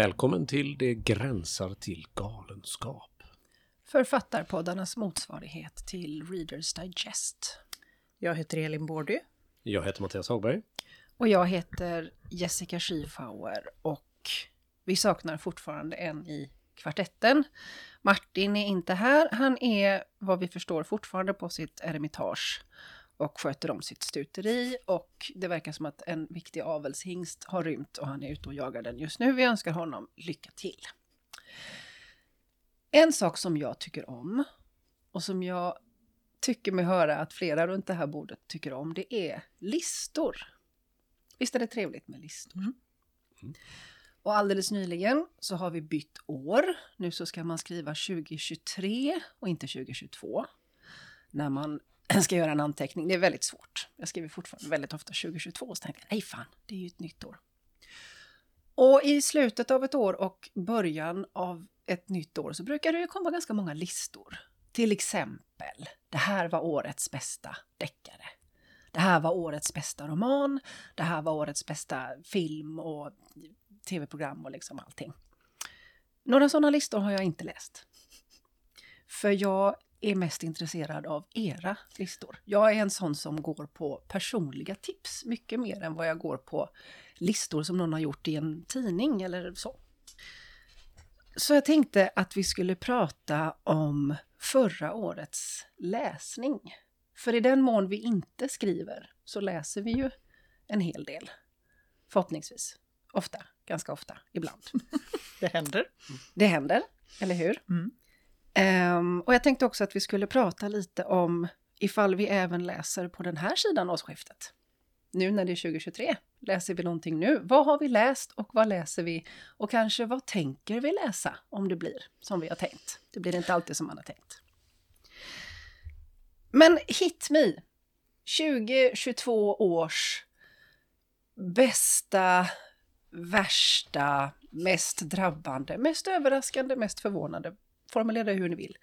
Välkommen till Det gränsar till galenskap. Författarpoddarnas motsvarighet till Readers Digest. Jag heter Elin Bårdy. Jag heter Mattias Hagberg. Och jag heter Jessica Schiefauer och vi saknar fortfarande en i kvartetten. Martin är inte här. Han är vad vi förstår fortfarande på sitt eremitage och sköter om sitt stuteri och det verkar som att en viktig avelshingst har rymt och han är ute och jagar den just nu. Vi önskar honom lycka till. En sak som jag tycker om och som jag tycker mig höra att flera runt det här bordet tycker om, det är listor. Visst är det trevligt med listor? Mm. Och alldeles nyligen så har vi bytt år. Nu så ska man skriva 2023 och inte 2022. När man ska göra en anteckning. Det är väldigt svårt. Jag skriver fortfarande väldigt ofta 2022 och så tänker jag, nej fan, det är ju ett nytt år. Och i slutet av ett år och början av ett nytt år så brukar det ju komma ganska många listor. Till exempel, det här var årets bästa deckare. Det här var årets bästa roman. Det här var årets bästa film och tv-program och liksom allting. Några sådana listor har jag inte läst. För jag är mest intresserad av era listor. Jag är en sån som går på personliga tips mycket mer än vad jag går på listor som någon har gjort i en tidning eller så. Så jag tänkte att vi skulle prata om förra årets läsning. För i den mån vi inte skriver så läser vi ju en hel del. Förhoppningsvis. Ofta, ganska ofta, ibland. Det händer. Det händer, eller hur? Mm. Um, och jag tänkte också att vi skulle prata lite om ifall vi även läser på den här sidan årsskiftet. Nu när det är 2023, läser vi någonting nu? Vad har vi läst och vad läser vi? Och kanske vad tänker vi läsa om det blir som vi har tänkt? Det blir inte alltid som man har tänkt. Men hit me! 2022 års bästa, värsta, mest drabbande, mest överraskande, mest förvånande formulera det hur ni vill.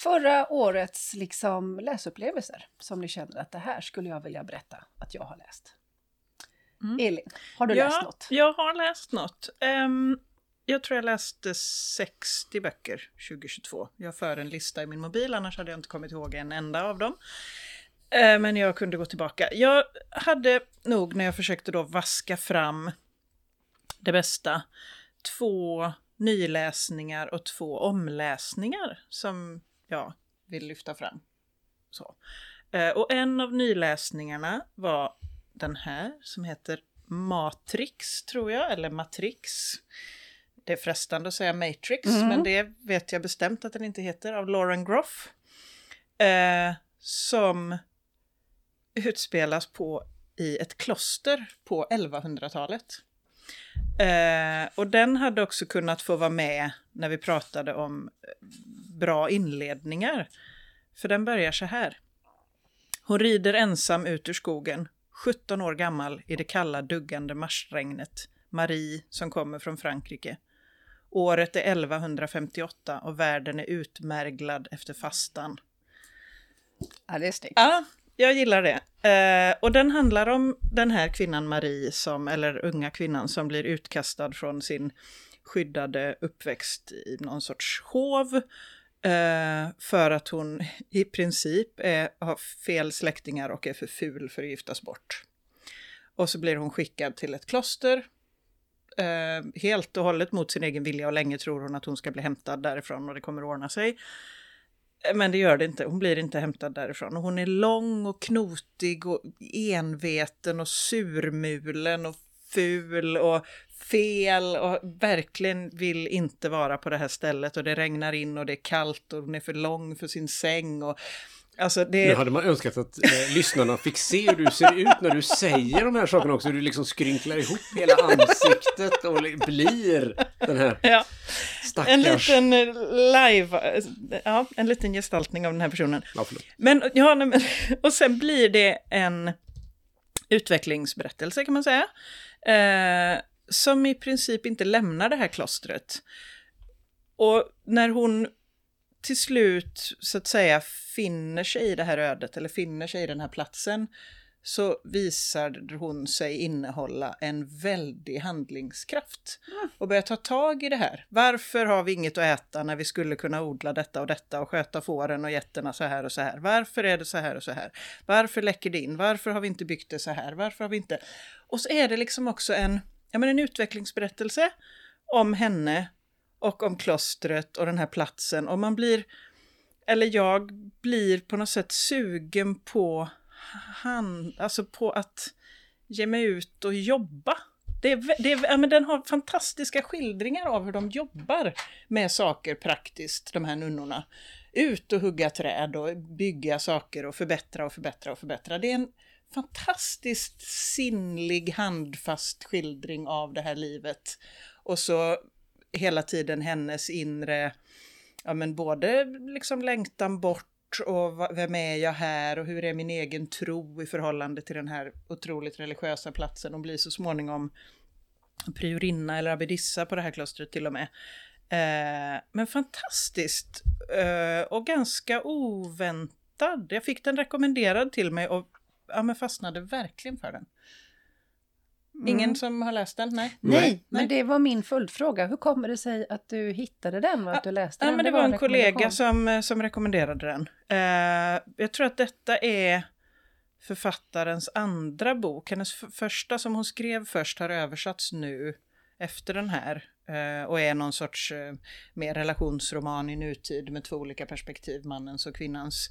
Förra årets liksom läsupplevelser som ni känner att det här skulle jag vilja berätta att jag har läst. Mm. Elin, har du ja, läst något? Jag har läst något. Um, jag tror jag läste 60 böcker 2022. Jag för en lista i min mobil, annars hade jag inte kommit ihåg en enda av dem. Uh, men jag kunde gå tillbaka. Jag hade nog när jag försökte då vaska fram det bästa, två nyläsningar och två omläsningar som jag vill lyfta fram. Så. Eh, och en av nyläsningarna var den här som heter Matrix, tror jag, eller Matrix. Det är frestande att säga Matrix, mm. men det vet jag bestämt att den inte heter, av Lauren Groff. Eh, som utspelas på i ett kloster på 1100-talet. Eh, och den hade också kunnat få vara med när vi pratade om eh, bra inledningar. För den börjar så här. Hon rider ensam ut ur skogen, 17 år gammal i det kalla duggande marsregnet. Marie som kommer från Frankrike. Året är 1158 och världen är utmärglad efter fastan. Ja, det är snyggt. Ja, jag gillar det. Eh, och den handlar om den här kvinnan Marie, som, eller unga kvinnan som blir utkastad från sin skyddade uppväxt i någon sorts hov. Eh, för att hon i princip är, har fel släktingar och är för ful för att giftas bort. Och så blir hon skickad till ett kloster. Eh, helt och hållet mot sin egen vilja och länge tror hon att hon ska bli hämtad därifrån och det kommer att ordna sig. Men det gör det inte. Hon blir inte hämtad därifrån. Och hon är lång och knotig och enveten och surmulen och ful och fel och verkligen vill inte vara på det här stället och det regnar in och det är kallt och hon är för lång för sin säng och Alltså det... Nu hade man önskat att eh, lyssnarna fick se hur du ser ut när du säger de här sakerna också. Hur du liksom skrynklar ihop hela ansiktet och blir den här ja. Stackars... En liten eh, live, ja, en liten gestaltning av den här personen. Ja, men, ja, men, och sen blir det en utvecklingsberättelse kan man säga. Eh, som i princip inte lämnar det här klostret. Och när hon till slut så att säga finner sig i det här ödet eller finner sig i den här platsen så visar hon sig innehålla en väldig handlingskraft. Och börjar ta tag i det här. Varför har vi inget att äta när vi skulle kunna odla detta och detta och sköta fåren och getterna så här och så här? Varför är det så här och så här? Varför läcker det in? Varför har vi inte byggt det så här? Varför har vi inte... Och så är det liksom också en, ja, men en utvecklingsberättelse om henne och om klostret och den här platsen. Och man blir, eller jag blir på något sätt sugen på hand, alltså på att ge mig ut och jobba. Det är, det är, ja, men den har fantastiska skildringar av hur de jobbar med saker praktiskt, de här nunnorna. Ut och hugga träd och bygga saker och förbättra och förbättra och förbättra. Det är en fantastiskt sinnlig, handfast skildring av det här livet. Och så hela tiden hennes inre, ja men både liksom längtan bort och vem är jag här och hur är min egen tro i förhållande till den här otroligt religiösa platsen. Hon blir så småningom priorinna eller abbedissa på det här klostret till och med. Eh, men fantastiskt eh, och ganska oväntad. Jag fick den rekommenderad till mig och ja, men fastnade verkligen för den. Ingen mm. som har läst den? Nej. Nej, Nej, men det var min följdfråga. Hur kommer det sig att du hittade den och att du läste ja, den? Men det, det var en kollega som, som rekommenderade den. Uh, jag tror att detta är författarens andra bok. Hennes första som hon skrev först har översatts nu efter den här uh, och är någon sorts uh, mer relationsroman i nutid med två olika perspektiv, mannens och kvinnans.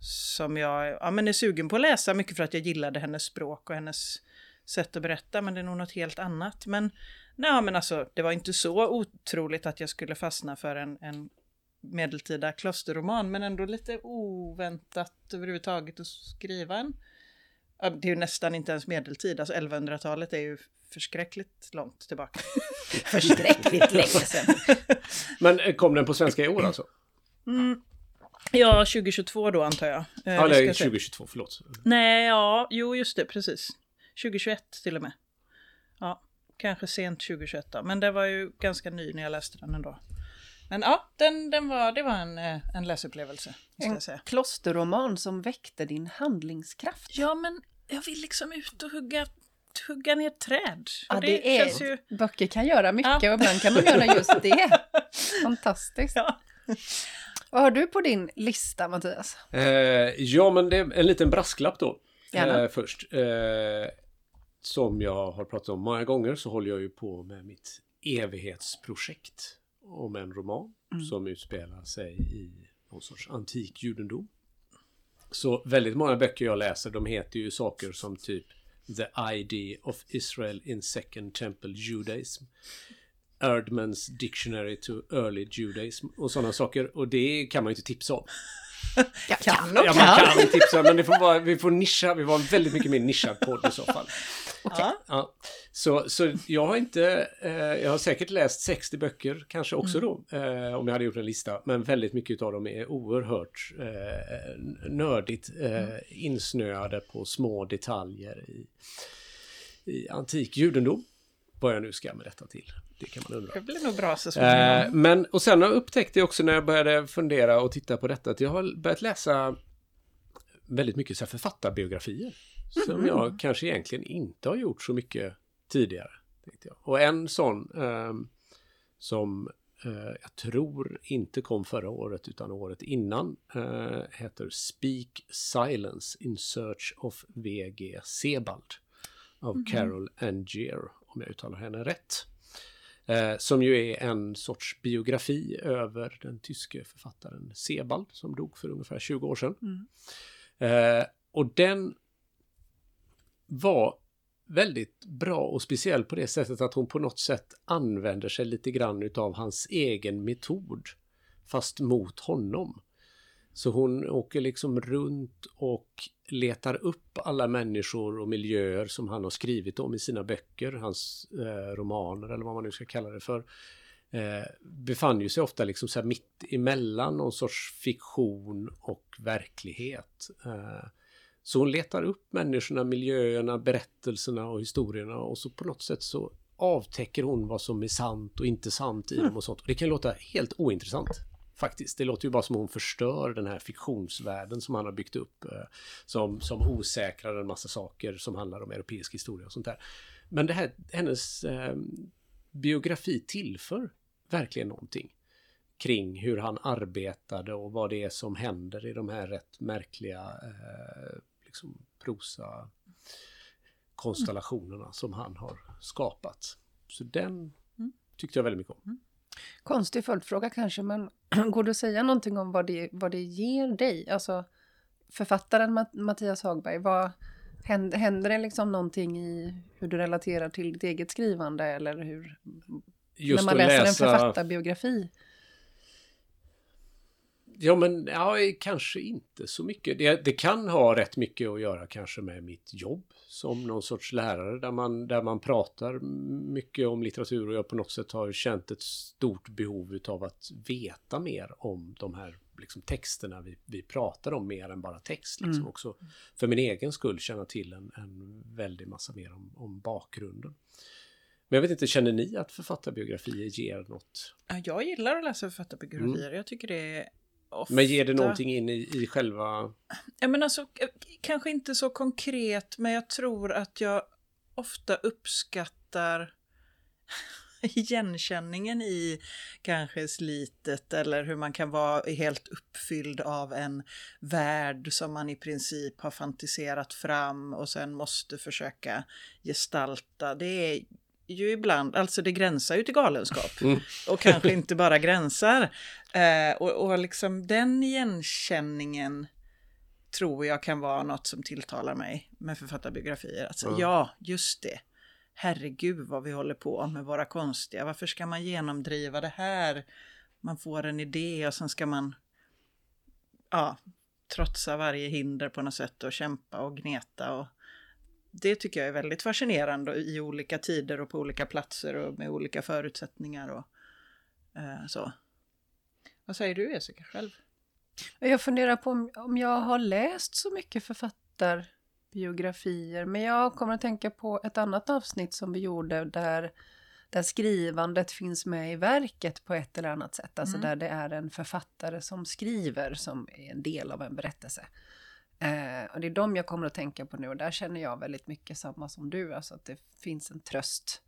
som jag ja, men är sugen på att läsa mycket för att jag gillade hennes språk och hennes sätt att berätta, men det är nog något helt annat. Men, nej, men alltså, det var inte så otroligt att jag skulle fastna för en, en medeltida klosterroman, men ändå lite oväntat överhuvudtaget att skriva en. Det är ju nästan inte ens medeltid, alltså 1100-talet är ju förskräckligt långt tillbaka. förskräckligt länge sedan. Men eh, kom den på svenska i år alltså? Mm. Ja, 2022 då antar jag. Eh, ja, eller 2022, förlåt. Nej, ja, jo just det, precis. 2021 till och med. Ja, kanske sent 2021 då. Men det var ju ganska ny när jag läste den ändå. Men ja, den, den var, det var en, eh, en läsupplevelse. Ska en säga. klosterroman som väckte din handlingskraft. Ja, men jag vill liksom ut och hugga, hugga ner träd. Ja, det, det är, ju... Böcker kan göra mycket ja. och ibland kan de göra just det. Fantastiskt. Ja. Vad har du på din lista, Mattias? Eh, ja, men det är en liten brasklapp då. Eh, först. Eh, som jag har pratat om många gånger så håller jag ju på med mitt evighetsprojekt om en roman mm. som utspelar sig i någon sorts antik judendom. Så väldigt många böcker jag läser de heter ju saker som typ The ID of Israel in Second Temple Judaism. Erdmans Dictionary to Early Judaism och sådana saker. Och det kan man ju inte tipsa om. Jag kan och ja, man kan tipsa, men det får vara, vi får nischa, vi var väldigt mycket mer nischad podd i så fall. Okay. Ja. Så, så jag har inte, eh, jag har säkert läst 60 böcker, kanske också mm. då, eh, om jag hade gjort en lista. Men väldigt mycket av dem är oerhört eh, nördigt eh, insnöade på små detaljer i, i antik judendom. Vad jag nu ska med detta till. Det kan man undra. Det blir nog bra så eh, Men, och sen har jag också när jag började fundera och titta på detta, att jag har börjat läsa väldigt mycket så författarbiografier. Som mm. jag kanske egentligen inte har gjort så mycket tidigare. Tänkte jag. Och en sån eh, som eh, jag tror inte kom förra året utan året innan eh, heter Speak Silence in Search of VG Sebald av mm. Carol Angier, om jag uttalar henne rätt. Eh, som ju är en sorts biografi över den tyske författaren Sebald som dog för ungefär 20 år sedan. Mm. Eh, och den var väldigt bra och speciell på det sättet att hon på något sätt använder sig lite grann utav hans egen metod fast mot honom. Så hon åker liksom runt och letar upp alla människor och miljöer som han har skrivit om i sina böcker, hans eh, romaner eller vad man nu ska kalla det för. Eh, befann ju sig ofta liksom så här mitt emellan någon sorts fiktion och verklighet. Eh, så hon letar upp människorna, miljöerna, berättelserna och historierna och så på något sätt så avtäcker hon vad som är sant och inte sant i dem och sånt. Och det kan låta helt ointressant Faktiskt. Det låter ju bara som hon förstör den här fiktionsvärlden som han har byggt upp. Eh, som, som osäkrar en massa saker som handlar om europeisk historia och sånt där. Men det här, hennes eh, biografi tillför verkligen någonting kring hur han arbetade och vad det är som händer i de här rätt märkliga eh, liksom prosa konstellationerna som han har skapat. Så den mm. tyckte jag väldigt mycket om. Konstig följdfråga kanske, men går det att säga någonting om vad det, vad det ger dig? Alltså författaren Mattias Hagberg, vad, händer, händer det liksom någonting i hur du relaterar till ditt eget skrivande eller hur... Just när man läser läsa... en författarbiografi? Ja, men ja, kanske inte så mycket. Det, det, kan ha rätt mycket att göra kanske med mitt jobb som någon sorts lärare där man, där man pratar mycket om litteratur och jag på något sätt har känt ett stort behov av att veta mer om de här liksom, texterna vi, vi pratar om mer än bara text. Liksom. Mm. Också för min egen skull känna till en, en väldig massa mer om, om bakgrunden. Men jag vet inte, känner ni att författarbiografier ger något? Jag gillar att läsa författarbiografier. Mm. Jag tycker det är Ofta... Men ger det någonting in i, i själva... Ja, men alltså, kanske inte så konkret, men jag tror att jag ofta uppskattar igenkänningen i kanske slitet eller hur man kan vara helt uppfylld av en värld som man i princip har fantiserat fram och sen måste försöka gestalta. Det är ju ibland, alltså det gränsar ju till galenskap. Mm. Och kanske inte bara gränsar. Eh, och, och liksom den igenkänningen tror jag kan vara något som tilltalar mig med författarbiografier. Alltså, mm. Ja, just det. Herregud vad vi håller på med våra konstiga. Varför ska man genomdriva det här? Man får en idé och sen ska man ja, trotsa varje hinder på något sätt och kämpa och gneta. Och, det tycker jag är väldigt fascinerande i olika tider och på olika platser och med olika förutsättningar och eh, så. Vad säger du Jessica själv? Jag funderar på om, om jag har läst så mycket författarbiografier, men jag kommer att tänka på ett annat avsnitt som vi gjorde där där skrivandet finns med i verket på ett eller annat sätt. Alltså mm. där det är en författare som skriver som är en del av en berättelse. Eh, och det är de jag kommer att tänka på nu och där känner jag väldigt mycket samma som du, alltså att det finns en tröst,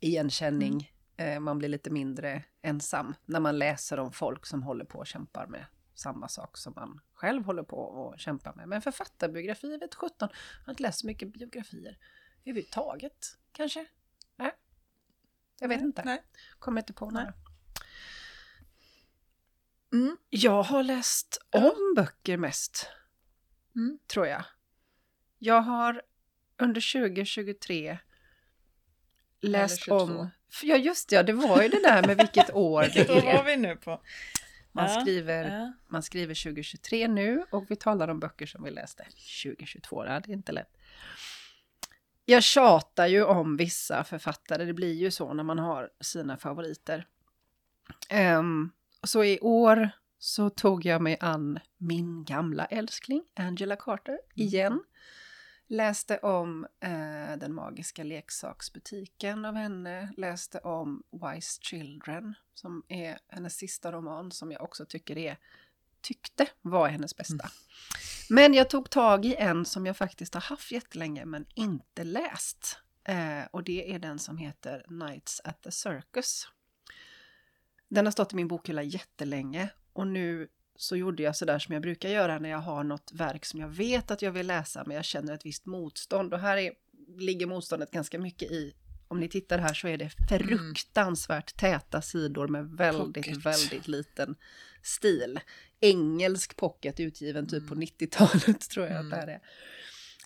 igenkänning, mm. eh, man blir lite mindre ensam när man läser om folk som håller på och kämpar med samma sak som man själv håller på och kämpar med. Men författarbiografier vet 17, jag har inte läst så mycket biografier överhuvudtaget kanske. Nej. Jag vet nej, inte. Nej. Kommer inte på några. Mm. Jag har läst om böcker mest. Mm. Tror jag. Jag har under 2023 läst om... Ja just det, det var ju det där med vilket år det är. Vad var vi nu på? Man, ja, skriver, ja. man skriver 2023 nu och vi talar om böcker som vi läste 2022. Det är inte lätt. Jag tjatar ju om vissa författare, det blir ju så när man har sina favoriter. Um, så i år så tog jag mig an min gamla älskling Angela Carter mm. igen. Läste om eh, Den magiska leksaksbutiken av henne. Läste om Wise Children som är hennes sista roman som jag också tycker är tyckte var hennes bästa. Mm. Men jag tog tag i en som jag faktiskt har haft jättelänge men inte läst. Eh, och det är den som heter Nights at the Circus. Den har stått i min bokhylla jättelänge och nu så gjorde jag sådär som jag brukar göra när jag har något verk som jag vet att jag vill läsa men jag känner ett visst motstånd. Och här är, ligger motståndet ganska mycket i, om ni tittar här så är det fruktansvärt täta sidor med väldigt, pocket. väldigt liten stil. Engelsk pocket utgiven typ på 90-talet mm. tror jag mm. att det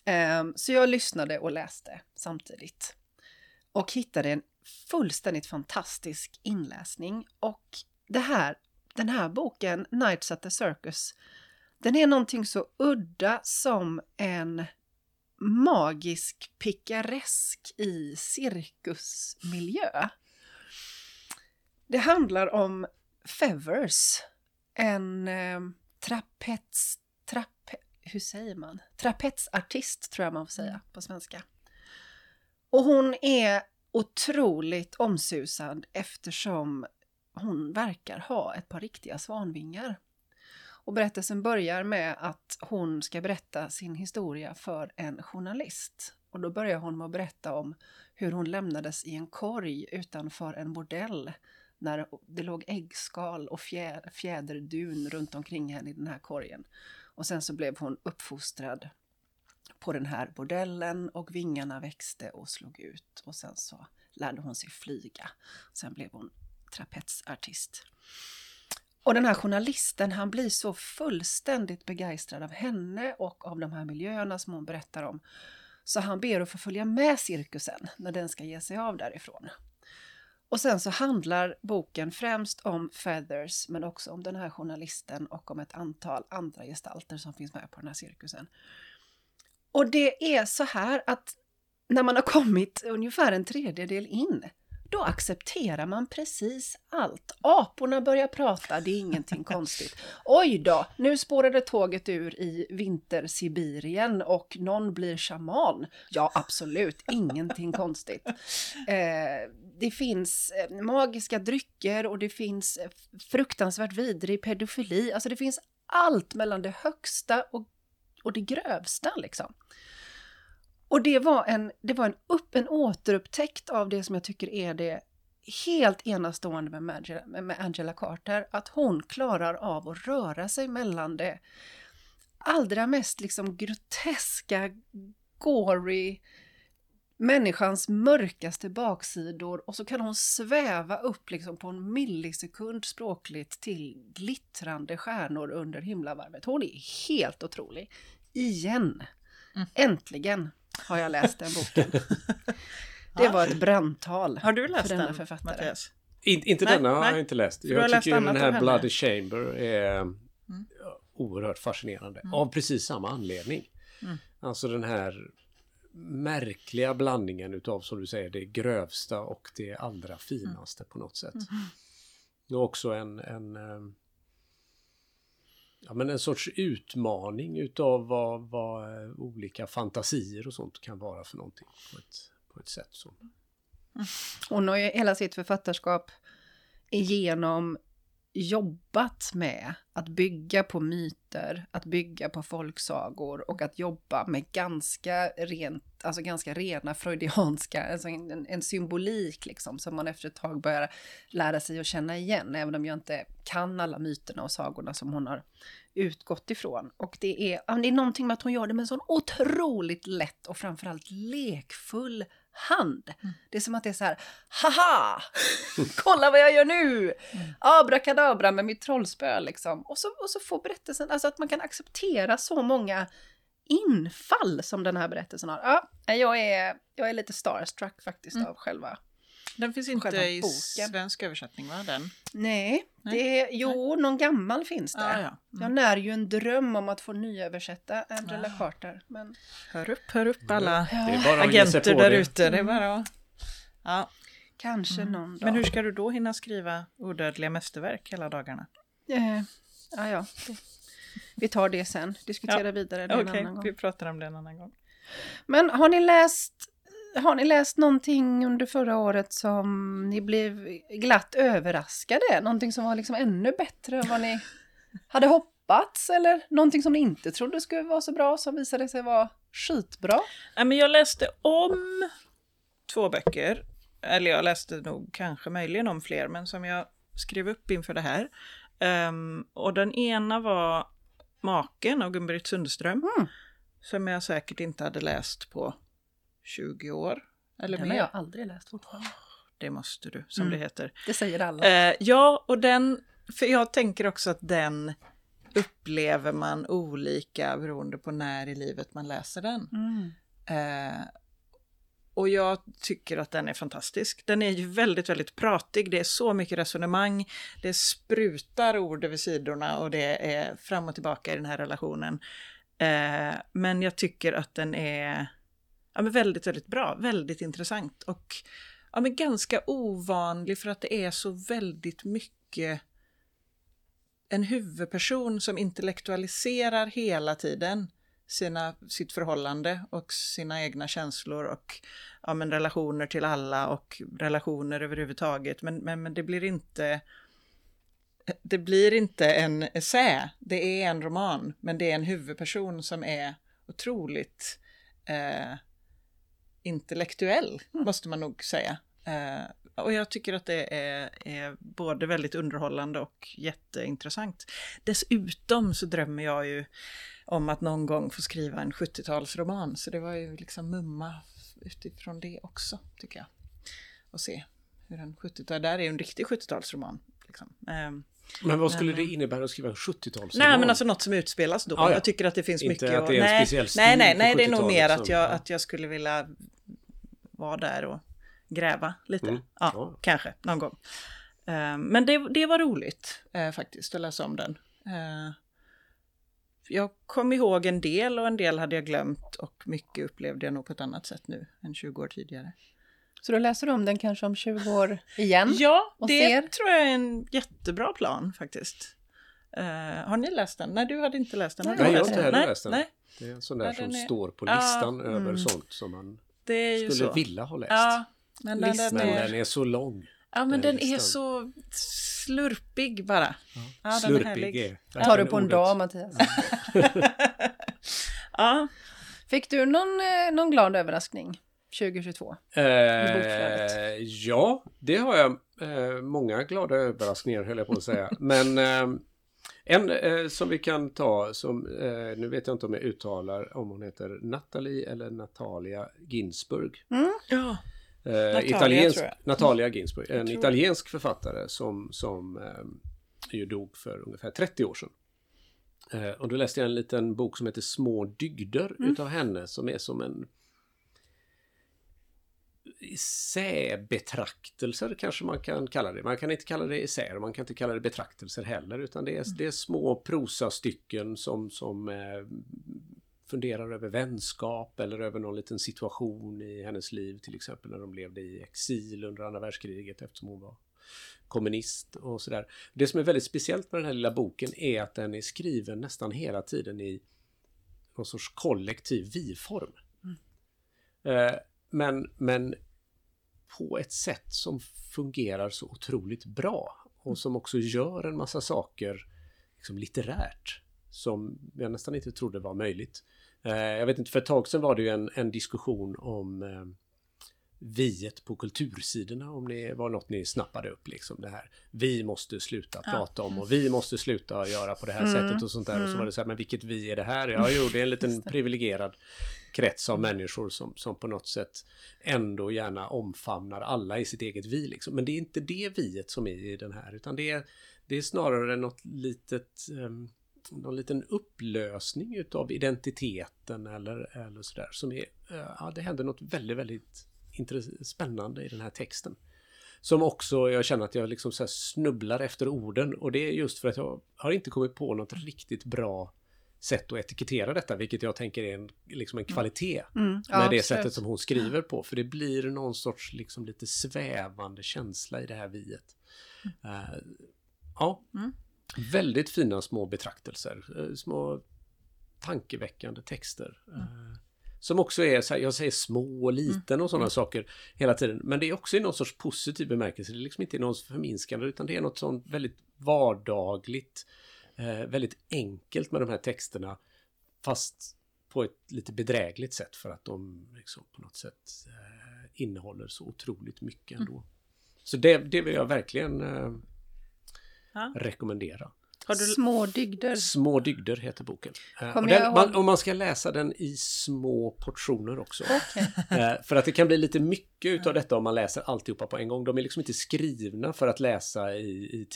är. Um, så jag lyssnade och läste samtidigt. Och hittade en fullständigt fantastisk inläsning. Och det här den här boken, Nights at the Circus, den är någonting så udda som en magisk pikaresk i cirkusmiljö. Det handlar om Fevers, en eh, trapets... Trape, hur säger man? Trapetsartist tror jag man får säga på svenska. Och hon är otroligt omsusad eftersom hon verkar ha ett par riktiga svanvingar. Och berättelsen börjar med att hon ska berätta sin historia för en journalist. Och då börjar hon med att berätta om hur hon lämnades i en korg utanför en bordell när det låg äggskal och fjär, fjäderdun runt omkring henne i den här korgen. Och sen så blev hon uppfostrad på den här bordellen och vingarna växte och slog ut. Och sen så lärde hon sig flyga. Sen blev hon trapetsartist. Och den här journalisten, han blir så fullständigt begeistrad av henne och av de här miljöerna som hon berättar om. Så han ber att få följa med cirkusen när den ska ge sig av därifrån. Och sen så handlar boken främst om Feathers men också om den här journalisten och om ett antal andra gestalter som finns med på den här cirkusen. Och det är så här att när man har kommit ungefär en tredjedel in då accepterar man precis allt. Aporna börjar prata, det är ingenting konstigt. Oj då, nu spårade tåget ur i vinter-Sibirien och någon blir shaman. Ja, absolut, ingenting konstigt. Eh, det finns eh, magiska drycker och det finns eh, fruktansvärt vidrig pedofili. Alltså det finns allt mellan det högsta och, och det grövsta liksom. Och det var en, det var en, upp, en återupptäckt av det som jag tycker är det helt enastående med Angela, med Angela Carter, att hon klarar av att röra sig mellan det allra mest liksom groteska, gory, människans mörkaste baksidor och så kan hon sväva upp liksom på en millisekund språkligt till glittrande stjärnor under himlavarvet. Hon är helt otrolig. Igen! Mm. Äntligen! Har jag läst den boken. Det var ett brandtal. Har du läst den, författare. Mattias? In, inte nej, denna har nej. jag inte läst. jag tycker läst den här Bloody Chamber är mm. oerhört fascinerande. Mm. Av precis samma anledning. Mm. Alltså den här märkliga blandningen utav, som du säger, det grövsta och det allra finaste på något sätt. Mm. Det är också en, en eh, ja, men en sorts utmaning utav vad, vad eh, olika fantasier och sånt kan vara för någonting på ett, på ett sätt. Som... Mm. Hon har ju hela sitt författarskap igenom jobbat med att bygga på myter, att bygga på folksagor och att jobba med ganska rent, alltså ganska rena freudianska, alltså en, en, symbolik liksom som man efter ett tag börjar lära sig att känna igen, även om jag inte kan alla myterna och sagorna som hon har utgått ifrån. Och det är, det är någonting med att hon gör det med en sån otroligt lätt och framförallt lekfull hand. Mm. Det är som att det är så här, haha! Kolla vad jag gör nu! Mm. Abrakadabra med mitt trollspö liksom. Och så, och så får berättelsen, alltså att man kan acceptera så många infall som den här berättelsen har. Ja, jag är, jag är lite starstruck faktiskt mm. av själva den finns inte i boken. svensk översättning, va? Den? Nej, det är, jo, Nej. någon gammal finns det. Ah, ja. mm. Jag när ju en dröm om att få nyöversätta Angela ah. Carter. Men... Hör upp, hör upp alla ja. agenter där ute. Det är bara att... Ja. Kanske mm. någon dag. Men hur ska du då hinna skriva odödliga mästerverk hela dagarna? Eh, ja, ja. Vi tar det sen. Diskutera ja. vidare det okay, en annan gång. vi pratar om det en annan gång. Men har ni läst har ni läst någonting under förra året som ni blev glatt överraskade? Någonting som var liksom ännu bättre än vad ni hade hoppats? Eller någonting som ni inte trodde skulle vara så bra som visade sig vara skitbra? Ja, men jag läste om två böcker. Eller jag läste nog kanske möjligen om fler, men som jag skrev upp inför det här. Um, och den ena var Maken av Gun-Britt Sundström. Mm. Som jag säkert inte hade läst på 20 år. Eller den mer. har jag aldrig läst fortfarande. Det måste du, som mm. det heter. Det säger alla. Eh, ja, och den, för jag tänker också att den upplever man olika beroende på när i livet man läser den. Mm. Eh, och jag tycker att den är fantastisk. Den är ju väldigt, väldigt pratig. Det är så mycket resonemang. Det sprutar ord över sidorna och det är fram och tillbaka i den här relationen. Eh, men jag tycker att den är ja, men väldigt, väldigt bra, väldigt intressant och ja, men ganska ovanlig för att det är så väldigt mycket en huvudperson som intellektualiserar hela tiden sina, sitt förhållande och sina egna känslor och ja, men relationer till alla och relationer överhuvudtaget. Men, men, men det blir inte det blir inte en essä, det är en roman, men det är en huvudperson som är otroligt eh, intellektuell, måste man nog säga. Eh, och jag tycker att det är, är, både väldigt underhållande och jätteintressant. Dessutom så drömmer jag ju om att någon gång få skriva en 70-talsroman, så det var ju liksom mumma utifrån det också, tycker jag. Och se hur en 70-tal, där är ju en riktig 70-talsroman. Liksom. Um, men vad skulle det innebära att skriva en 70-talsroman? Nej men alltså något som utspelas då. Ah, ja. Jag tycker att det finns Inte mycket. Att det är en nej, speciell nej, nej, nej, det är nog mer att jag, att jag skulle vilja vara där och gräva lite. Mm. Ja, ja, kanske någon gång. Uh, men det, det var roligt uh, faktiskt att läsa om den. Uh, jag kom ihåg en del och en del hade jag glömt och mycket upplevde jag nog på ett annat sätt nu än 20 år tidigare. Så då läser du om den kanske om 20 år igen? Ja, det ser. tror jag är en jättebra plan faktiskt. Uh, har ni läst den? Nej, du hade inte läst den. Nej, jag har inte heller läst den. Nej. Det är en sån där ja, som är... står på listan uh, över mm. sånt som man skulle så. vilja ha läst. Ja, men, den, den, är... den är så lång. Ja, men den, den är så slurpig bara. Ja, ja slurpig är, är Tar du på en dag, Mattias? ja. Fick du någon, eh, någon glad överraskning? 2022? Eh, ja, det har jag. Eh, många glada överraskningar höll jag på att säga. Men eh, en eh, som vi kan ta, som eh, nu vet jag inte om jag uttalar om hon heter Natalie eller Natalia Ginsburg. Mm. Ja. Eh, Natalia, italiensk, Natalia Ginsburg, en italiensk författare som, som ju dog för ungefär 30 år sedan. och då läste jag en liten bok som heter Små dygder mm. utav henne som är som en essäbetraktelser kanske man kan kalla det. Man kan inte kalla det essäer, man kan inte kalla det betraktelser heller, utan det är, mm. det är små prosastycken som, som eh, funderar över vänskap eller över någon liten situation i hennes liv, till exempel när de levde i exil under andra världskriget eftersom hon var kommunist och sådär. Det som är väldigt speciellt med den här lilla boken är att den är skriven nästan hela tiden i någon sorts kollektiv vi-form. Mm. Eh, men, men på ett sätt som fungerar så otroligt bra och som också gör en massa saker liksom litterärt som jag nästan inte trodde var möjligt. Eh, jag vet inte, för ett tag sedan var det ju en, en diskussion om eh, viet på kultursidorna om det var något ni snappade upp liksom det här. Vi måste sluta ja. prata om och vi måste sluta göra på det här mm. sättet och sånt där. Mm. Och så var det så här, men vilket vi är det här? Ja, jo, det är en liten privilegierad krets av människor som, som på något sätt ändå gärna omfamnar alla i sitt eget vi. Liksom. Men det är inte det viet som är i den här, utan det är, det är snarare något litet um, någon liten upplösning utav identiteten eller, eller sådär som är, eh, ja det händer något väldigt, väldigt spännande i den här texten. Som också, jag känner att jag liksom så snubblar efter orden och det är just för att jag har inte kommit på något riktigt bra sätt att etikettera detta, vilket jag tänker är en, liksom en mm. kvalitet mm. Mm. Ja, med det sättet som hon skriver på. För det blir någon sorts liksom lite svävande känsla i det här viet. Mm. Uh, ja, mm. väldigt fina små betraktelser, uh, små tankeväckande texter. Uh, som också är, så här, jag säger små och liten och sådana mm. saker hela tiden. Men det är också i någon sorts positiv bemärkelse. Det är liksom inte någon förminskande utan det är något sånt väldigt vardagligt eh, väldigt enkelt med de här texterna fast på ett lite bedrägligt sätt för att de liksom på något sätt eh, innehåller så otroligt mycket ändå. Mm. Så det, det vill jag verkligen eh, ja. rekommendera. Du... Små dygder. Små dygder heter boken. Eh, och, den, man, och, man, ska läsa den i små portioner också. Okay. Eh, för att det kan bli lite mycket utav detta om man läser alltihopa på en gång. De är liksom inte skrivna för att läsa i, i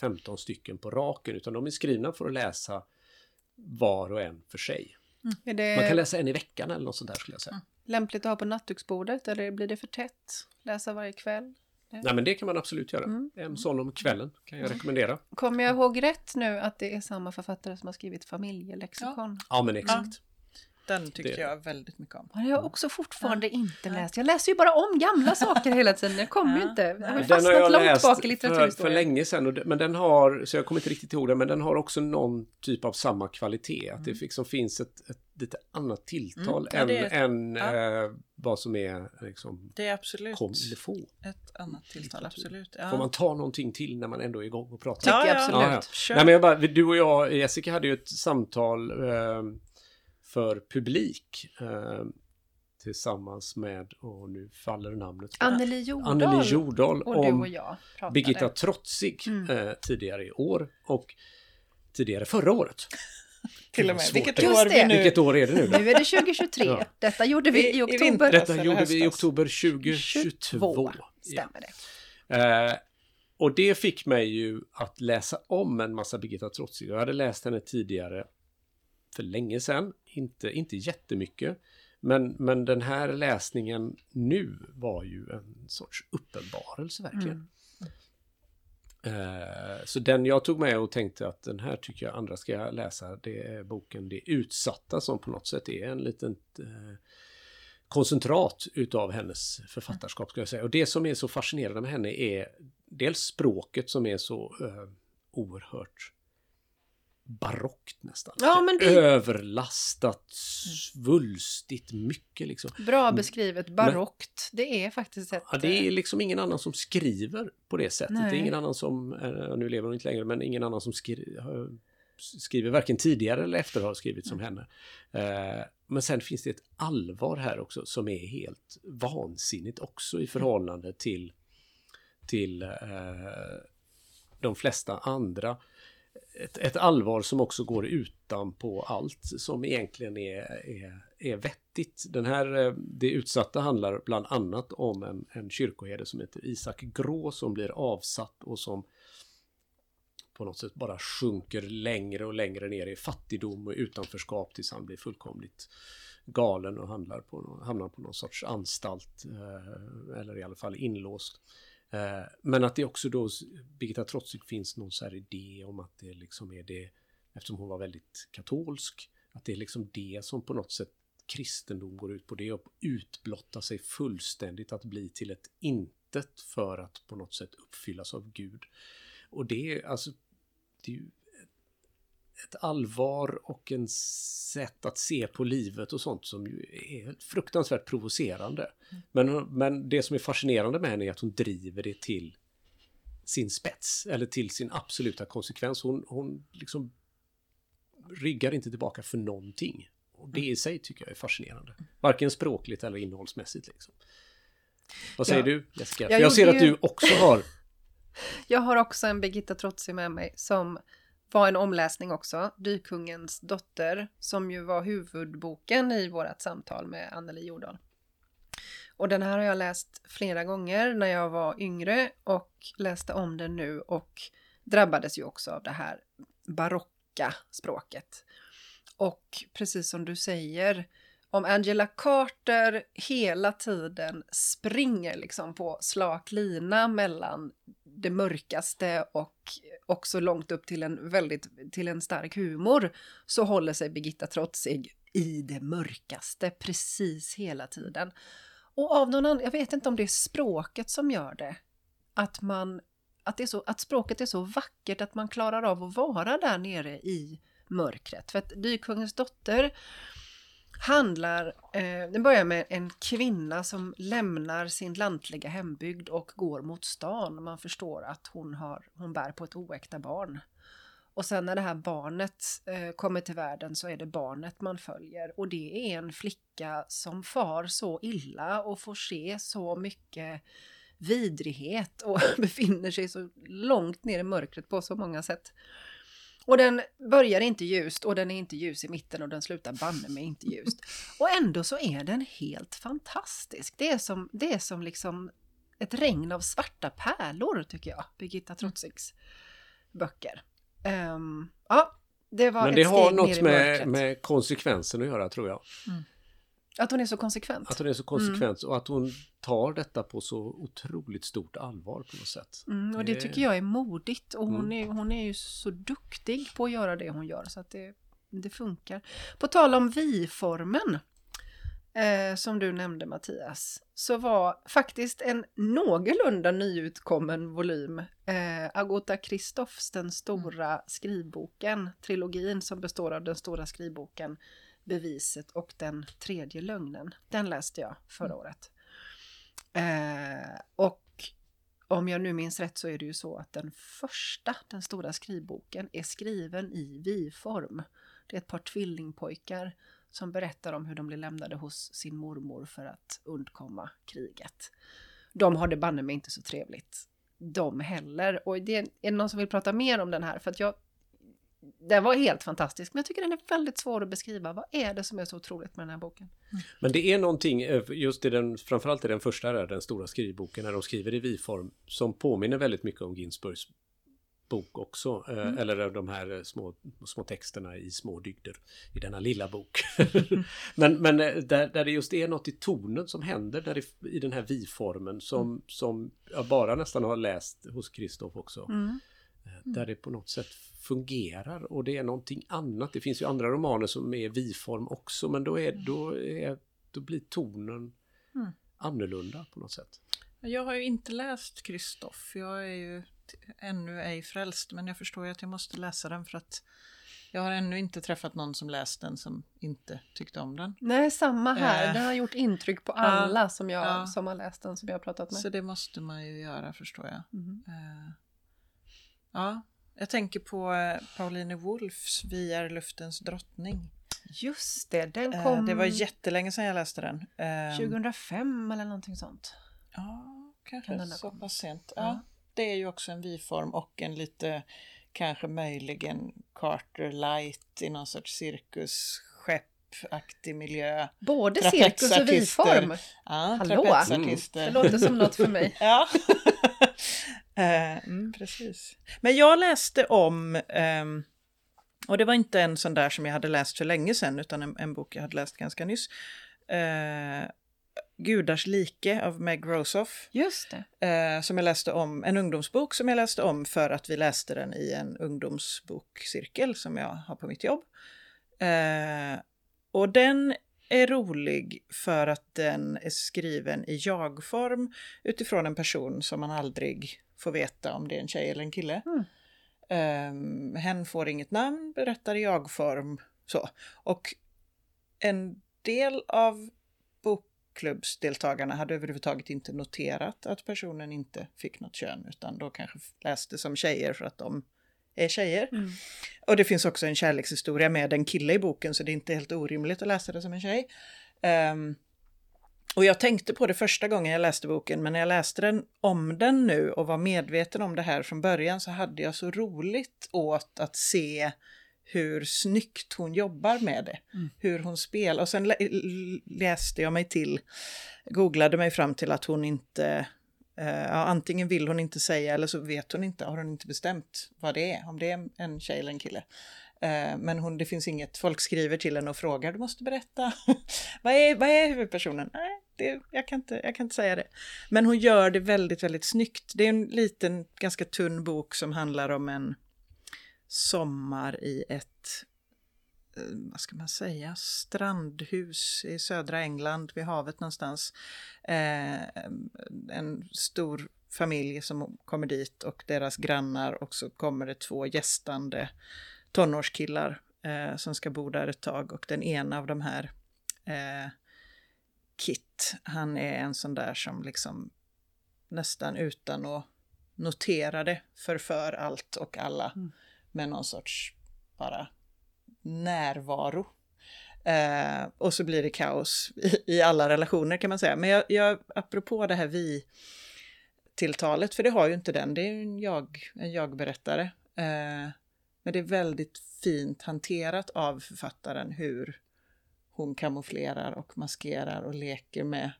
10-15 stycken på raken utan de är skrivna för att läsa var och en för sig. Mm. Det... Man kan läsa en i veckan eller något sånt där skulle jag säga. Mm. Lämpligt att ha på nattduksbordet eller blir det för tätt? Läsa varje kväll? Nej men det kan man absolut göra. Mm. En sån om kvällen kan jag rekommendera. Kommer jag ihåg rätt nu att det är samma författare som har skrivit familjelexikon? Ja, ja men exakt. Den tyckte Det- jag väldigt mycket om. Ja, Jag har också fortfarande inte läst. Jag läser ju bara om gamla saker hela tiden. Jag kommer ju Ja. inte. Jag har ju Den har fastnat jag långt läst bak i för, litteraturhistorien. för länge sedan. Och det, men den har, så jag kommer inte riktigt ihåg den, men den har också någon typ av samma kvalitet. Att det liksom finns ett, ett lite annat tilltal Mm, ja, det än, än ja. eh, vad som är liksom Det är absolut kom få. ett annat tilltal. Absolut. Ja. Får man ta någonting till när man ändå är igång och pratar? Ja, ja. absolut. Ja, ja. Nej, men jag bara, du och jag, Jessica, hade ju ett samtal eh, för publik eh, tillsammans med, och nu faller namnet. Anneli Jordahl Anneli Jordahl och om och jag pratade. Birgitta Trotzig Mm. eh, tidigare i år och tidigare förra året. Till och med. Vilket år det. vi nu... Vilket år är det nu då? Nu är det 2023. Ja. Detta gjorde vi I- i i oktober. Detta eller gjorde vi i oktober 2022. 22 Ja. stämmer det. Eh, och det fick mig ju att läsa om en massa Birgitta Trotzig. Jag hade läst henne tidigare för länge sedan, inte, inte jättemycket. Men, men den här läsningen nu var ju en sorts uppenbarelse verkligen. Mm. Eh, så den jag tog med och tänkte att den här tycker jag andra ska läsa. Det är boken Det utsatta som på något sätt är en liten eh, koncentrat utav hennes författarskap ska jag säga. Och det som är så fascinerande med henne är dels språket som är så eh, oerhört barockt nästan. Ja, men det- Överlastat, svulstigt, mycket liksom. Bra beskrivet, barockt. Det är faktiskt ett... Ja, det är liksom ingen annan som skriver på det sättet. Nej. Det är ingen annan som, eh, nu lever hon inte längre, men ingen annan som skri, skriver varken tidigare eller efter har skrivit som henne. Eh, Men sen finns det ett allvar här också som är helt vansinnigt också i förhållande till, till eh, de flesta andra. Ett, ett allvar som också går utan på allt som egentligen är, är, är vettigt. Den här, eh, det utsatta handlar bland annat om en, en kyrkoherde som heter Isak Grå som blir avsatt och som på något sätt bara sjunker längre och längre ner i fattigdom och utanförskap tills han blir fullkomligt galen och på, hamnar på någon sorts anstalt eh, eller i alla fall inlåst. Eh, men att det också då, Birgitta Trotzig finns någon så här idé om att det liksom är det, eftersom hon var väldigt katolsk, att det är liksom det som på något sätt kristendom går ut på, det är att utblotta sig fullständigt, att bli till ett intet för att på något sätt uppfyllas av Gud. Och det alltså, det är ju ett allvar och en sätt att se på livet och sånt som ju är fruktansvärt provocerande. Men, men det som är fascinerande med henne är att hon driver det till sin spets eller till sin absoluta konsekvens. Hon, hon liksom ryggar inte tillbaka för någonting. Och det i sig tycker jag är fascinerande. Varken språkligt eller innehållsmässigt. Liksom. Vad säger Ja. du Jessica? Jag jag ser gjorde att ju- du också har... Jag har också en Birgitta Trotzig med mig som var en omläsning också. Dykungens dotter, som ju var huvudboken i vårt samtal med Anneli Jordahl. Och den här har jag läst flera gånger när jag var yngre och läste om den nu och drabbades ju också av det här barocka språket. Och precis som du säger, om Angela Carter hela tiden springer liksom på slak lina mellan det mörkaste och också långt upp till en väldigt till en stark humor så håller sig Birgitta Trotzig i det mörkaste precis hela tiden. Och av någon annan, jag vet inte om det är språket som gör det, att man att, det är så, att språket är så vackert att man klarar av att vara där nere i mörkret. För att Dykungens dotter handlar, eh, den börjar med en kvinna som lämnar sin lantliga hembygd och går mot stan. Man förstår att hon, har, hon bär på ett oäkta barn. Och sen när det här barnet eh, kommer till världen så är det barnet man följer. Och det är en flicka som far så illa och får se så mycket vidrighet och befinner sig så långt ner i mörkret på så många sätt. Och den börjar inte ljust och den är inte ljus i mitten och den slutar banne mig inte ljust. Och ändå så är den helt fantastisk. Det är som, det är som liksom ett regn av svarta pärlor tycker jag, Birgitta Trotzigs böcker. Ehm, ja, det var Men ett det har steg ner något med, med konsekvensen att göra tror jag. Att hon är så konsekvent. Att hon är så konsekvent och att hon tar detta på så otroligt stort allvar på något sätt. Mm, och det Det- tycker jag är modigt och hon, Mm. är, hon är ju så duktig på att göra det hon gör så att det, det funkar. På tal om vi-formen eh, som du nämnde Mattias, så var faktiskt en någorlunda nyutkommen volym eh, Agota Kristoffs Den stora skrivboken, trilogin som består av Den stora skrivboken, Beviset och Den tredje lögnen. Den läste jag förra Mm. året. Eh, och om jag nu minns rätt så är det ju så att den första, den stora skrivboken, är skriven i vi-form. Det är ett par tvillingpojkar som berättar om hur de blir lämnade hos sin mormor för att undkomma kriget. De har det banne mig inte så trevligt. De heller. Och det är, någon som vill prata mer om den här? För att jag... Den var helt fantastisk, men jag tycker den är väldigt svår att beskriva. Vad är det som är så otroligt med den här boken? Men det är någonting, eh, just i den, framförallt i den första där, den stora skrivboken, när de skriver i vi-form, som påminner väldigt mycket om Ginsburgs bok också. eh, Mm. Eller de här eh, små, små texterna i små dygder i denna lilla bok. men men eh, där, där det just är något i tonen som händer där i, i den här vi-formen som, Mm. som jag bara nästan har läst hos Kristoff också. Mm. Eh, Där det på något sätt fungerar och det är någonting annat. Det finns ju andra romaner som är vi-form också men då, är, då, är, då blir tonen Mm. annorlunda på något sätt. Jag har ju inte läst Kristoff. Jag är ju ännu ej frälst, men jag förstår ju att jag måste läsa den för att jag har ännu inte träffat någon som läst den som inte tyckte om den. Nej, samma här. Eh. Den har gjort intryck på alla som, jag, ja. som har läst den, som jag har pratat med. Så det måste man ju göra, förstår jag. Mhm. Eh, ja, jag tänker på eh, Pauline Wolfs Vi är luftens drottning. Just det, den Eh, kom det var jättelänge sedan jag läste den. Eh, 2005 eller någonting sånt. Ja, kanske Kan den så pass sent. Ja. Ja. Det är ju också en vi-form och en lite kanske möjligen Carter light i någon sorts cirkus skeppaktig miljö. Både cirkus och vi-form. Ja, Hallå? trapetsartister. Det låter som något för mig. Ja, Eh, mm, precis. Men jag läste om, ehm, och det var inte en sån där som jag hade läst för länge sedan, utan en, en bok jag hade läst ganska nyss. Eh, Gudars like av Meg Rosoff. Just det. Eh, som jag läste om, en ungdomsbok som jag läste om för att vi läste den i en ungdomsbokcirkel som jag har på mitt jobb. Och den är rolig för att den är skriven i jag-form utifrån en person som man aldrig får veta om det är en tjej eller en kille. Mm. Eh, hen får inget namn, berättar i jag-form. Så. Och en del av bokklubbsdeltagarna hade överhuvudtaget inte noterat att personen inte fick något kön utan då kanske läste som tjejer för att de är tjejer. Mm. Och det finns också en kärlekshistoria med en kille i boken så det är inte helt orimligt att läsa det som en tjej. Ehm, och jag tänkte på det första gången jag läste boken men när jag läste den om den nu och var medveten om det här från början så hade jag så roligt åt att se hur snyggt hon jobbar med det. Mm. Hur hon spelar. Och sen läste jag mig till, googlade mig fram till att hon inte, eh, Eh, ja, antingen vill hon inte säga eller så vet hon inte, har hon inte bestämt vad det är, om det är en tjej eller en kille. Eh, men hon, det finns inget, folk skriver till henne och frågar, du måste berätta, vad, är, vad är huvudpersonen? Nej, det, jag, kan inte, jag kan inte säga det. Men hon gör det väldigt, väldigt snyggt. Det är en liten, ganska tunn bok som handlar om en sommar i ett, vad ska man säga, strandhus i södra England vid havet någonstans. Eh, en stor familj som kommer dit och deras grannar och så kommer det två gästande tonårskillar eh, som ska bo där ett tag och den ena av de här eh, Kit, han är en sån där som liksom nästan utan att notera det förför allt och alla Mm. med någon sorts bara närvaro. Eh, och så blir det kaos i, i alla relationer kan man säga. Men jag, jag, apropå det här vi-tilltalet, för det har ju inte den, det är ju en jag, en jag-berättare. Eh, men det är väldigt fint hanterat av författaren hur hon kamouflerar och maskerar och leker med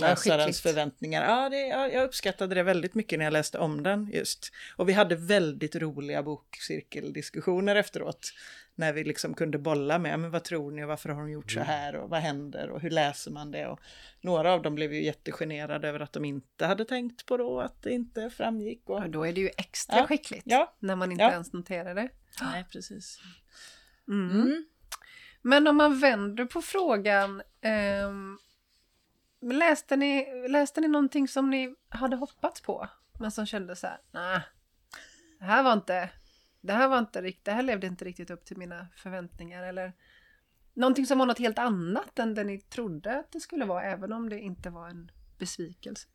läsarens förväntningar. Ja, det, ja, jag uppskattade det väldigt mycket när jag läste om den just. Och vi hade väldigt roliga bokcirkeldiskussioner efteråt. När vi liksom kunde bolla med, men vad tror ni och varför har hon gjort så här och vad händer och hur läser man det? Och några av dem blev ju jättegenerade över att de inte hade tänkt på då att det inte framgick. Och... Och då är det ju extra Ja, skickligt. ja, När man inte ja. ens noterar det. Nej, precis. Mm. Men om man vänder på frågan. ehm, läste, ni, läste ni någonting som ni hade hoppats på? Men som kändes så här, nej. Det här var inte, det här var inte riktigt, det här levde inte riktigt upp till mina förväntningar. Eller någonting som var något helt annat än det ni trodde att det skulle vara, även om det inte var en besvikelse.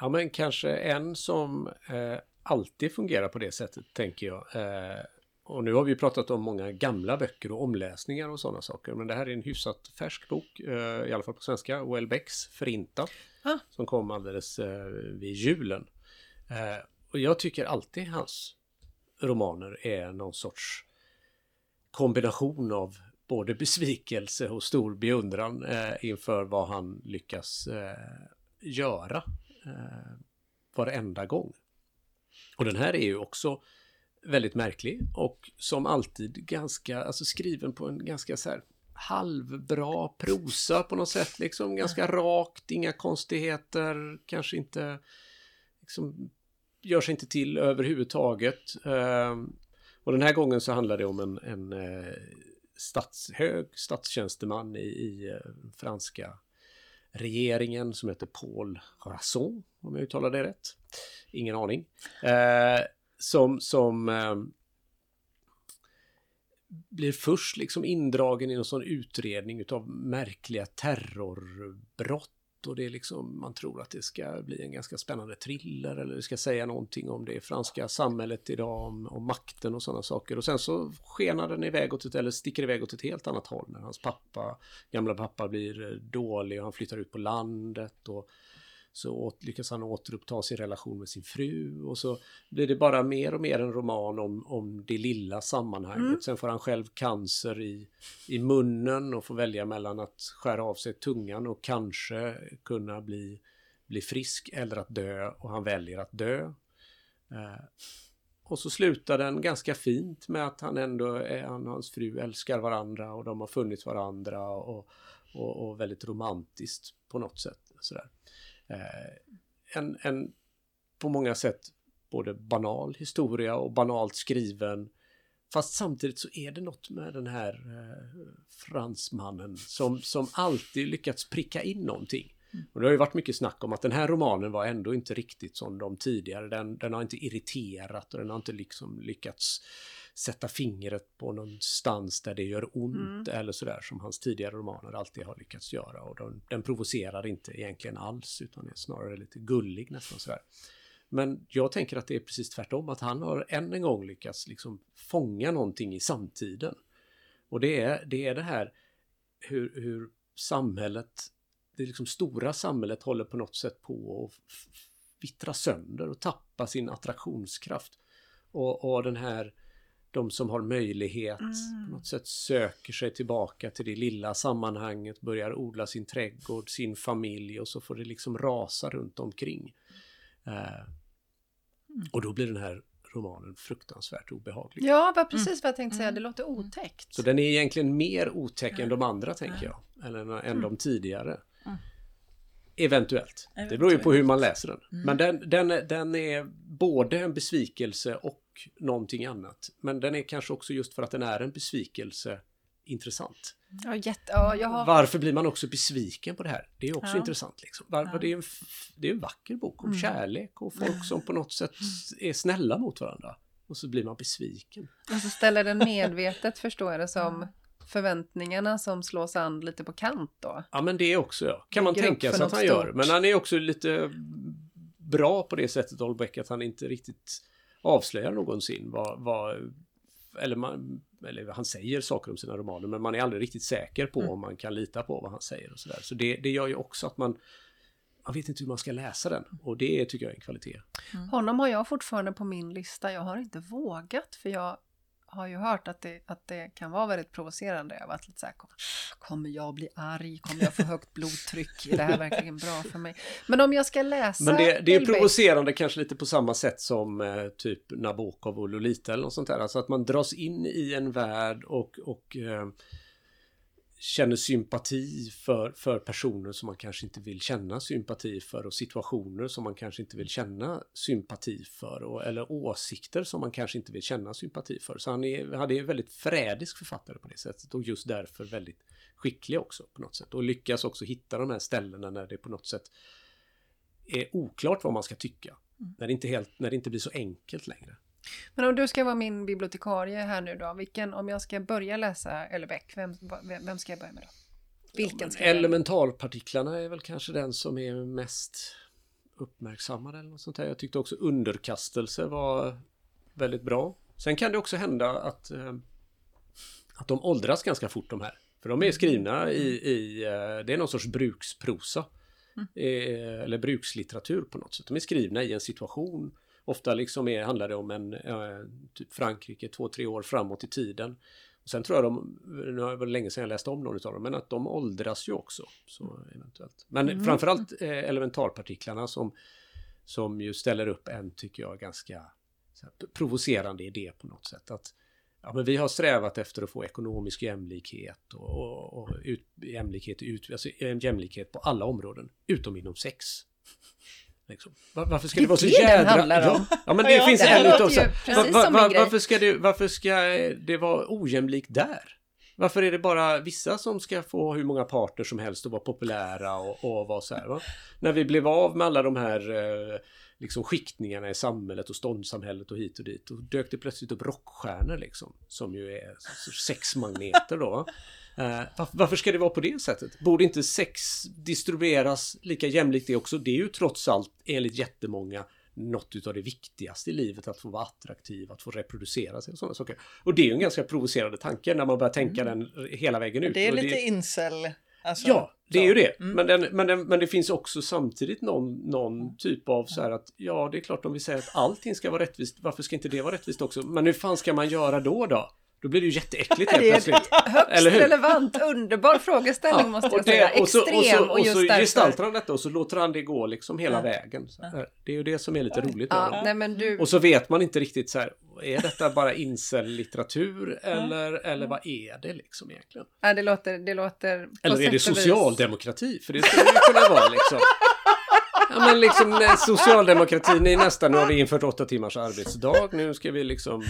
Ja, men kanske en som eh, alltid fungerar på det sättet, tänker jag. Eh, och nu har vi pratat om många gamla böcker och omläsningar och sådana saker. Men det här är en hyfsat färsk bok, eh, i alla fall på svenska. O.L. Becks Förintat. Ah. Som kom alldeles eh, vid julen. Eh, och jag tycker alltid hans romaner är någon sorts kombination av både besvikelse och stor beundran inför vad han lyckas göra eh, varenda gång. Och den här är ju också väldigt märklig och som alltid ganska, alltså skriven på en ganska så här halvbra prosa på något sätt, liksom ganska rakt, inga konstigheter, kanske inte liksom gör sig inte till överhuvudtaget. Ehm, och den här gången så handlar det om en, en eh, stats, hög statstjänsteman i, i eh, franska regeringen som heter Paul Rasson, om jag uttalar det rätt. Ingen aning. Eh, som som eh, blir först liksom indragen i någon sån utredning utav märkliga terrorbrott och det är liksom, man tror att det ska bli en ganska spännande thriller eller det ska säga någonting om det franska samhället idag, om, om makten och sådana saker. Och sen så skenar den iväg åt ett, eller sticker iväg åt ett helt annat håll när hans pappa, gamla pappa blir eh, dålig och han flyttar ut på landet och så lyckas han återuppta sin relation med sin fru och så blir det bara mer och mer en roman om, om det lilla sammanhanget. Mm. Sen får han själv cancer i, i munnen och får välja mellan att skära av sig tungan och kanske kunna bli, bli frisk eller att dö och han väljer att dö. Eh, och så slutar den ganska fint med att han ändå, är, han och hans fru älskar varandra och de har funnit varandra och, och, och väldigt romantiskt på något sätt. Sådär. Eh, en, en på många sätt både banal historia och banalt skriven. Fast samtidigt så är det något med den här eh, fransmannen som, som alltid lyckats pricka in någonting. Och det har ju varit mycket snack om att den här romanen var ändå inte riktigt som de tidigare. Den, den har inte irriterat och den har inte liksom lyckats sätta fingret på någonstans där det gör ont eller sådär som hans tidigare romaner alltid har lyckats göra. Och den, den provocerar inte egentligen alls utan är snarare lite gullig nästan sådär. Men jag tänker att det är precis tvärtom, att han har än en gång lyckats liksom fånga någonting i samtiden. Och det är det, är det här hur, hur samhället, det liksom stora samhället håller på något sätt på att vittra sönder och tappa sin attraktionskraft. Och, och den här, de som har möjlighet på något sätt söker sig tillbaka till det lilla sammanhanget, börjar odla sin trädgård, sin familj och så får det liksom rasa runt omkring. Eh, och då blir den här romanen fruktansvärt obehaglig. Ja, var precis vad jag tänkte säga. Det låter otäckt. Så den är egentligen mer otäck än de andra tänker jag. Eller än de tidigare. Eventuellt. Det beror ju på hur man läser den. Men den, den, den är både en besvikelse och någonting annat. Men den är kanske också just för att den är en besvikelse intressant. Ja, jätte, ja, jag har... Varför blir man också besviken på det här? Det är också Ja. intressant. Liksom. Varför det, är en, det är en vacker bok om kärlek och folk som på något sätt är snälla mot varandra. Och så blir man besviken. Och så ställer den medvetet, förstår jag det som, förväntningarna som slås an lite på kant då. Ja men det är också ja. Kan man tänka sig att han gör. stort. Men han är också lite bra på det sättet Holbeck att han inte riktigt avslöjar någonsin vad, vad eller, man, eller han säger saker om sina romaner men man är aldrig riktigt säker på om man kan lita på vad han säger och sådär. Så det, det gör ju också att man man vet inte hur man ska läsa den och det tycker jag är en kvalitet. Honom har jag fortfarande på min lista. Jag har inte vågat för jag har ju hört att det, att det kan vara väldigt provocerande. Jag varit lite så här, kommer, jag bli arg? Kommer jag få högt blodtryck? Är det här verkligen bra för mig? Men om jag ska läsa Men det, det är provocerande kanske lite på samma sätt som eh, typ Nabokov och Lolita eller något sånt där. Alltså att man dras in i en värld och, och eh, känner sympati för, för personer som man kanske inte vill känna sympati för och situationer som man kanske inte vill känna sympati för och, eller åsikter som man kanske inte vill känna sympati för. Så han, är, han är en väldigt frädisk författare på det sättet och just därför väldigt skicklig också på något sätt och lyckas också hitta de här ställena när det på något sätt är oklart vad man ska tycka. Mm. När, det inte helt, när det inte blir så enkelt längre. Men om du ska vara min bibliotekarie här nu då, vilken, om jag ska börja läsa Ellebeck, vem, vem ska jag börja med då? Vilken ska jag Elementarpartiklarna är väl kanske den som är mest uppmärksammad eller något sånt här. Jag tyckte också underkastelse var väldigt bra. Sen kan det också hända att, eh, att de åldras ganska fort de här. För de är skrivna i, i eh, det är någon sorts bruksprosa. Mm. Eh, eller brukslitteratur på något sätt. De är skrivna i en situation Ofta liksom är, handlar det om en eh, typ Frankrike två, tre år framåt i tiden. Och sen tror jag de, nu var det länge sedan jag läste om någon av dem, men att de åldras ju också. Så eventuellt. Men mm. framförallt eh, elementarpartiklarna som, som ju ställer upp en, tycker jag, ganska här, provocerande idé på något sätt. Att ja, men vi har strävat efter att få ekonomisk jämlikhet och, och, och ut, jämlikhet, ut, alltså jämlikhet på alla områden, utom inom sex. Liksom. Varför ska det, det vara så jädra... Ja, ja, men det ja, finns det en utav så var, var, var, varför, ska det, varför ska det vara ojämlikt där? Varför är det bara vissa som ska få hur många parter som helst och vara populära och, och vara så här? Va? När vi blev av med alla de här eh, liksom skiktningarna i samhället och ståndssamhället och hit och dit. Och dök det plötsligt upp rockstjärnor liksom. Som ju är sexmagneter då. Uh, varför ska det vara på det sättet? Borde inte sex distribueras lika jämlikt det också? Det är ju trots allt enligt jättemånga något av det viktigaste i livet, att få vara attraktiv, att få reproducera sig och sådana saker. Och det är ju en ganska provocerande tanke när man börjar tänka mm. den hela vägen ut. Det är lite det... incel. Alltså, ja, det är ju det. Mm. Men, den, men, den, men det finns också samtidigt någon, någon mm. typ av så här att ja, det är klart om vi säger att allting ska vara rättvist, varför ska inte det vara rättvist också? Men hur fan ska man göra då då? Då blir det ju jätteäckligt helt plötsligt. Högst Eller hur? relevant, underbar frågeställning ja, måste jag det, säga. Och så, Extrem och så, och, och så gestaltar han detta och så låter han det gå liksom hela ja. vägen. Det är ju det som är lite roligt. Ja, nej, du... Och så vet man inte riktigt så här, är detta bara incel-litteratur eller, eller vad är det liksom egentligen? Ja, det låter... Det låter eller är det socialdemokrati? För det skulle det kunna vara liksom. Ja men liksom socialdemokratin är nästan, nu har vi infört åtta timmars arbetsdag. Nu ska vi liksom,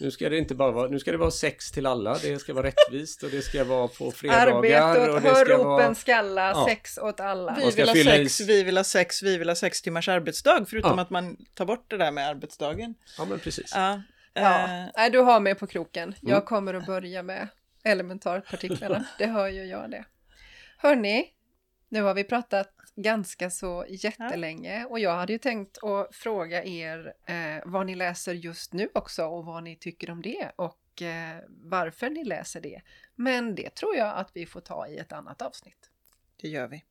nu ska det inte bara vara, nu ska det vara sex till alla. Det ska vara rättvist och det ska vara på fredagar. Arbete åt, hör ropen skalla, ja. sex åt alla. Vi vill ha sex, vi vill ha sex, vi vill ha sex timmars arbetsdag. Förutom ja. att man tar bort det där med arbetsdagen. Ja men precis. Ja, ja. Äh, du har mig på kroken. Jag mm. kommer att börja med elementarpartiklarna. Det hör ju jag det. Hörni, nu har vi pratat ganska så jättelänge och jag hade ju tänkt att fråga er eh, vad ni läser just nu också och vad ni tycker om det och eh, varför ni läser det. Men det tror jag att vi får ta i ett annat avsnitt. Det gör vi.